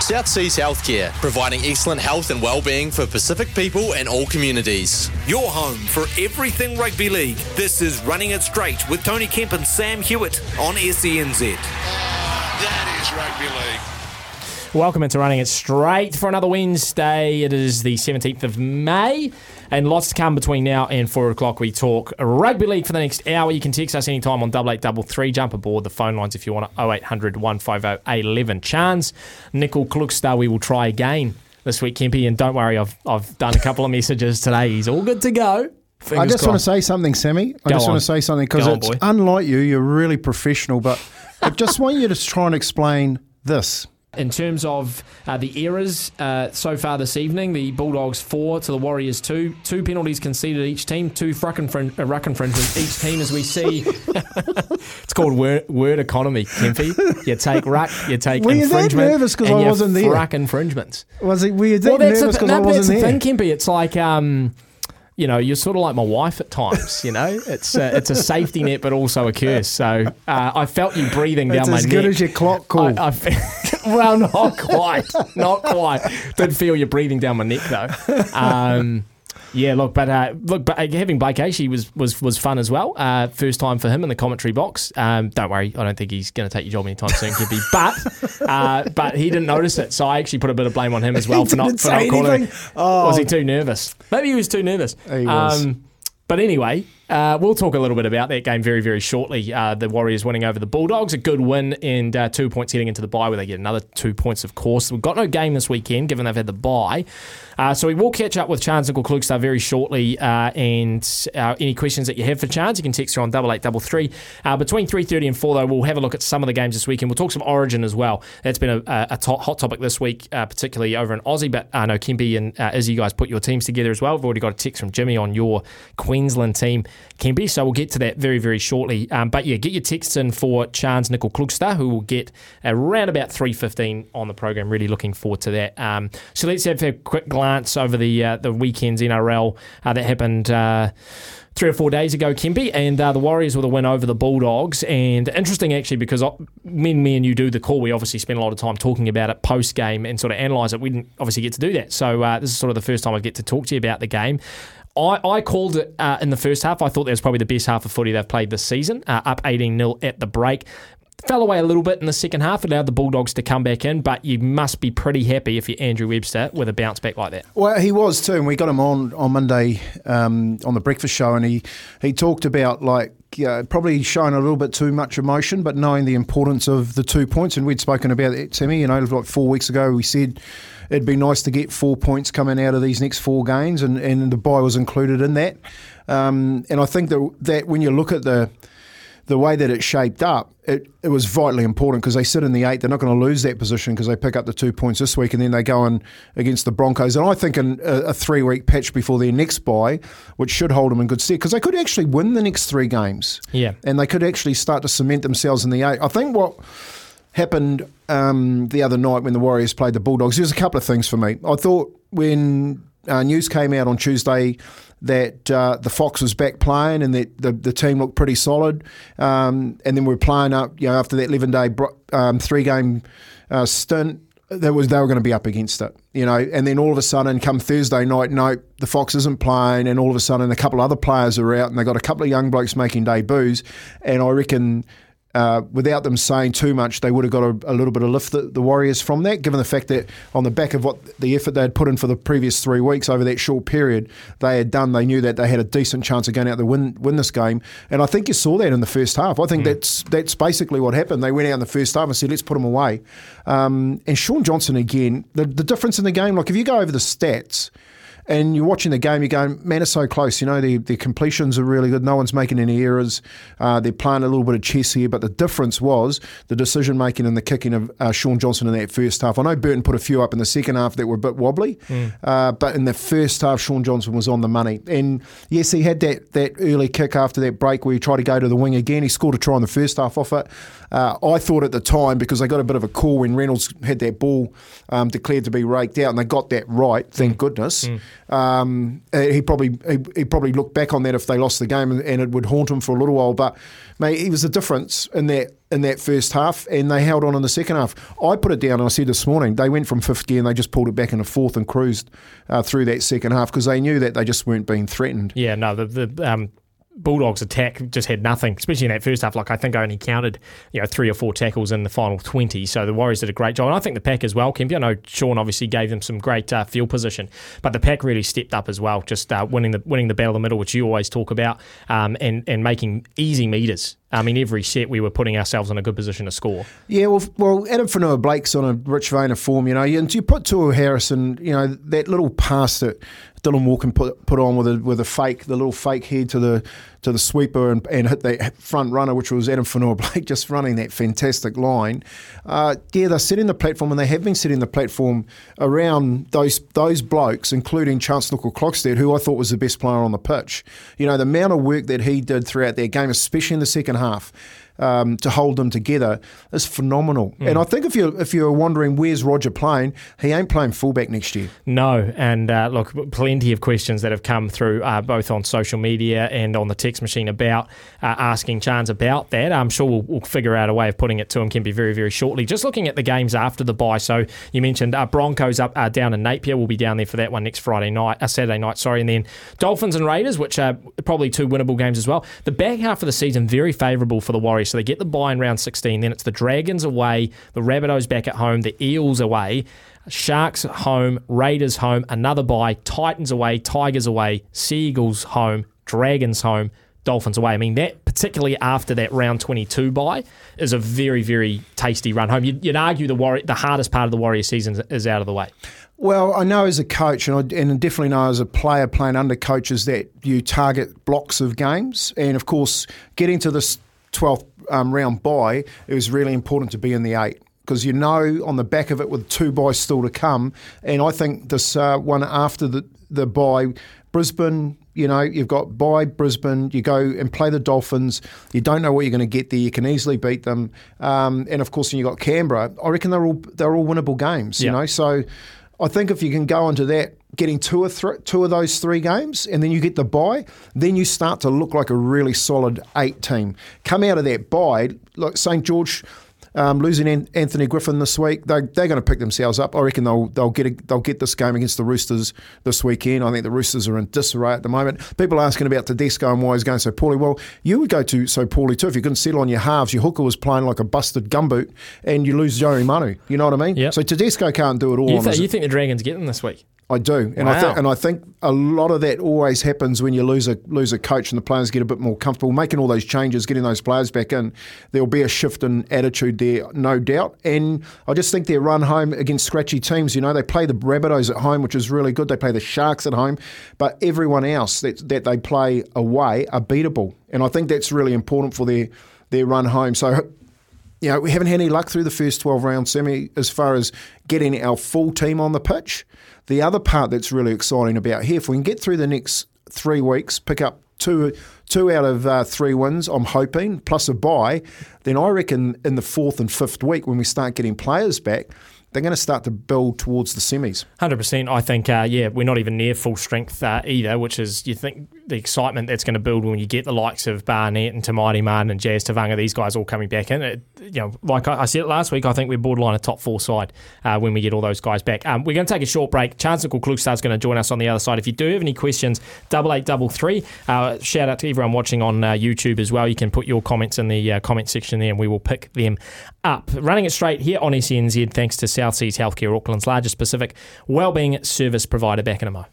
South Seas Healthcare, providing excellent health and well-being for Pacific people and all communities. Your home for everything rugby league. This is Running It Straight with Tony Kemp and Sam Hewitt on SENZ. that is rugby league. Welcome into Running It Straight for another Wednesday. It is the 17th of May, and lots to come between now and 4 o'clock. We talk rugby league for the next hour. You can text us anytime on 8833. Jump aboard the phone lines if you want 0800 150 811. Charnze, Nickel Klukstar, we will try again this week, Kempy. And don't worry, I've, I've done a couple of messages today. He's all good to go. I Fingers just want to say something, Sammy. I Go just on. want to say something because Go on, it's boy. unlike you. You're really professional, but I just want you to try and explain this. In terms of uh, the errors uh, so far this evening, the Bulldogs four to the Warriors two. Two penalties conceded each team, two ruck, infring- uh, ruck infringements each team as we see. it's called word, word economy, Kempy. You take ruck, you take Were you that infringement. nervous 'cause and I you wasn't there? Ruck infringements. Was it? Were you that Well, that's nervous the, because I no, that's wasn't the there? thing, Kempy. It's like. Um, you know, you're sort of like my wife at times. You know, it's a, it's a safety net, but also a curse. So uh, I felt you breathing down It's my as neck. good as your clock call. I, I fe- well, not quite, not quite. Did feel you breathing down my neck though. Um, yeah, look, but uh, look, but uh, having Blake Acey was was was fun as well. Uh, first time for him in the commentary box. Um, don't worry, I don't think he's going to take your job anytime soon, Kippy. But uh, but he didn't notice it, so I actually put a bit of blame on him as well He for not for not calling. Oh. Was he too nervous? Maybe he was too nervous. He was. Um, but anyway, uh, we'll talk a little bit about that game very, very shortly. Uh, the Warriors winning over the Bulldogs, a good win, and uh, two points heading into the bye, where they get another two points, of course. We've got no game this weekend, given they've had the bye. Uh, so we will catch up with Charnze Nicoll-Klokstad very shortly. Uh, and uh, any questions that you have for Charnze, you can text her on double eight double three. Uh, between three thirty and four, though, we'll have a look at some of the games this weekend. We'll talk some Origin as well. That's been a, a, a to- hot topic this week, particularly over in Aussie. But I know Kempy and Izzy, you guys put your teams together as well. We've already got a text from Jimmy on your Queensland team, Kempy. So we'll get to that very, very shortly. Um, but yeah, get your texts in for Charnze Nicoll-Klokstad, who will get around about three fifteen on the program. Really looking forward to that. Um, so let's have a quick glance over the uh, the weekend's NRL uh, that happened. Uh, three or four days ago, Kempy, and uh, the Warriors with a win over the Bulldogs. And interesting, actually, because I- when me and you do the call, we obviously spend a lot of time talking about it post game and sort of analyse it. We didn't obviously get to do that. So uh, this is sort of the first time I get to talk to you about the game. I, I called it uh, in the first half. I thought that was probably the best half of footy they've played this season, uh, up 18 0 at the break. Fell away a little bit in the second half, allowed the Bulldogs to come back in, but you must be pretty happy if you're Andrew Webster with a bounce back like that. Well, he was too, and we got him on on Monday um, on the breakfast show, and he he talked about like. Uh, probably showing a little bit too much emotion, but knowing the importance of the two points, and we'd spoken about it, Timmy. You know, like four weeks ago, we said it'd be nice to get four points coming out of these next four games, and, and the bye was included in that. Um, and I think that that when you look at the the way that it shaped up, it, it was vitally important because they sit in the eight. They're not going to lose that position because they pick up the two points this week and then they go in against the Broncos. And I think in a, a three week patch before their next bye, which should hold them in good stead because they could actually win the next three games. Yeah. And they could actually start to cement themselves in the eight. I think what happened um, the other night when the Warriors played the Bulldogs, There was a couple of things for me. I thought when uh, news came out on Tuesday that uh, the Fox was back playing and that the, the team looked pretty solid, um, and then we are playing up, you know, after that 11 day um, three game uh, stint. That was they were going to be up against it, you know, and then all of a sudden, come Thursday night, no, the Fox isn't playing, and all of a sudden, a couple of other players are out, and they got a couple of young blokes making debuts, and I reckon uh, without them saying too much, they would have got a, a little bit of lift the, the Warriors from that. Given the fact that on the back of what the effort they had put in for the previous three weeks over that short period, they had done. They knew that they had a decent chance of going out to win win this game, and I think you saw that in the first half. I think that's that's basically what happened. They went out in the first half and said, "Let's put them away." Um, and Shaun Johnson again, the the difference in the game, like if you go over the stats. And you're watching the game, you're going, man, it's so close. You know, the the completions are really good. No one's making any errors. Uh, they're playing a little bit of chess here, but the difference was the decision making and the kicking of uh, Shaun Johnson in that first half. I know Burton put a few up in the second half that were a bit wobbly, uh, but in the first half, Shaun Johnson was on the money. And yes, he had that that early kick after that break where he tried to go to the wing again. He scored a try in the first half off it. Uh, I thought at the time because they got a bit of a call when Reynolds had that ball um, declared to be raked out, and they got that right. Thank goodness. Um, he probably he, probably looked back on that if they lost the game, and, and it would haunt him for a little while. But mate, he was a difference in that in that first half, and they held on in the second half. I put it down, and I said this morning they went from fifth gear and they just pulled it back in into fourth and cruised uh, through that second half because they knew that they just weren't being threatened. Yeah, no, the the um, Bulldogs attack just had nothing, especially in that first half. Like I think I only counted, you know, three or four tackles in the final twenty. So the Warriors did a great job, and I think the pack as well. Kempy, I know Shaun obviously gave them some great uh, field position, but the pack really stepped up as well, just uh, winning the winning the battle of the middle, which you always talk about, um, and and making easy meters. I mean, every set we were putting ourselves in a good position to score. Yeah, well, well, Addin Fonua-Blake's on a rich vein of form, you know. And you put Tohu Harris, you know, that little pass that Dylan Walker put put on with a with a fake, the little fake head to the to the sweeper and, and hit that front runner, which was Addin Fonua-Blake, just running that fantastic line. Uh, yeah, they're setting the platform, and they have been setting the platform around those those blokes, including Charnze Nicoll-Klokstad, who I thought was the best player on the pitch. You know, the amount of work that he did throughout their game, especially in the second half um, to hold them together is phenomenal. Mm. And I think if you're if you're wondering where's Roger playing, he ain't playing fullback next year. No, and uh, look, plenty of questions that have come through uh, both on social media and on the text machine about uh, asking Charnze about that. I'm sure we'll, we'll, figure out a way of putting it to him. Can be very very shortly. Just looking at the games after the bye. So you mentioned uh, Broncos up uh, down in Napier. We'll be down there for that one next Friday night, uh, Saturday night. Sorry, and then Dolphins and Raiders, which are probably two winnable games as well. The back half of the season very favourable for the Warriors. So they get the bye in round 16. Then it's the Dragons away, the Rabbitohs back at home, the Eels away. Sharks at home, Raiders home, another bye, Titans away, Tigers away, Sea Eagles home, Dragons home, Dolphins away. I mean, that particularly after that round 22 bye is a very, very tasty run home. You'd, you'd argue the Warrior, the hardest part of the Warrior season is out of the way. Well, I know as a coach, and I and definitely know as a player playing under coaches that you target blocks of games, and of course, getting to this 12th um, round bye, it was really important to be in the eight because you know on the back of it with two byes still to come, and I think this uh, one after the the bye, Brisbane. You know, you've got bye Brisbane, you go and play the Dolphins. You don't know what you're going to get there. You can easily beat them, um, and of course, then you got Canberra. I reckon they're all they're all winnable games. You know, so I think if you can go into that, getting two of th- two of those three games, and then you get the bye, then you start to look like a really solid eight team. Come out of that bye, like St George. Um, losing An- Anthony Griffin this week, they, they're going to pick themselves up. I reckon they'll they'll get a, they'll get this game against the Roosters this weekend. I think the Roosters are in disarray at the moment. People are asking about Tedesco and why he's going so poorly. Well, you would go to so poorly too if you couldn't settle on your halves. Your hooker was playing like a busted gumboot, and you lose Joey Manu. You know what I mean? Yep. So Tedesco can't do it all. You, th- you think the Dragons get them this week? I do, and I think and I think a lot of that always happens when you lose a lose a coach and the players get a bit more comfortable making all those changes, getting those players back in. There'll be a shift in attitude there, no doubt. And I just think their run home against scratchy teams. You know, they play the Rabbitohs at home, which is really good. They play the Sharks at home, but everyone else that that they play away are beatable, and I think that's really important for their their run home. So you know, we haven't had any luck through the first 12 round semi as far as getting our full team on the pitch. The other part that's really exciting about here, if we can get through the next three weeks, pick up two two out of uh, three wins, I'm hoping, plus a bye, then I reckon in the fourth and fifth week, when we start getting players back, they're going to start to build towards the semis. Hundred percent. I think, uh, yeah, we're not even near full strength uh, either. Which is, you think the excitement that's going to build when you get the likes of Barnett and Te Maire Martin and Jazz Tevaga, these guys all coming back in. It, you know, like I I said last week, I think we're borderline a top four side uh, when we get all those guys back. Um, we're going to take a short break. Charnze Nicoll-Klokstad is going to join us on the other side. If you do have any questions, double eight double three. Uh, shout out to everyone watching on uh, YouTube as well. You can put your comments in the uh, comment section there, and we will pick them up. Running it straight here on SENZ, thanks to South Seas Healthcare, Auckland's largest Pacific wellbeing service provider. Back in a mo.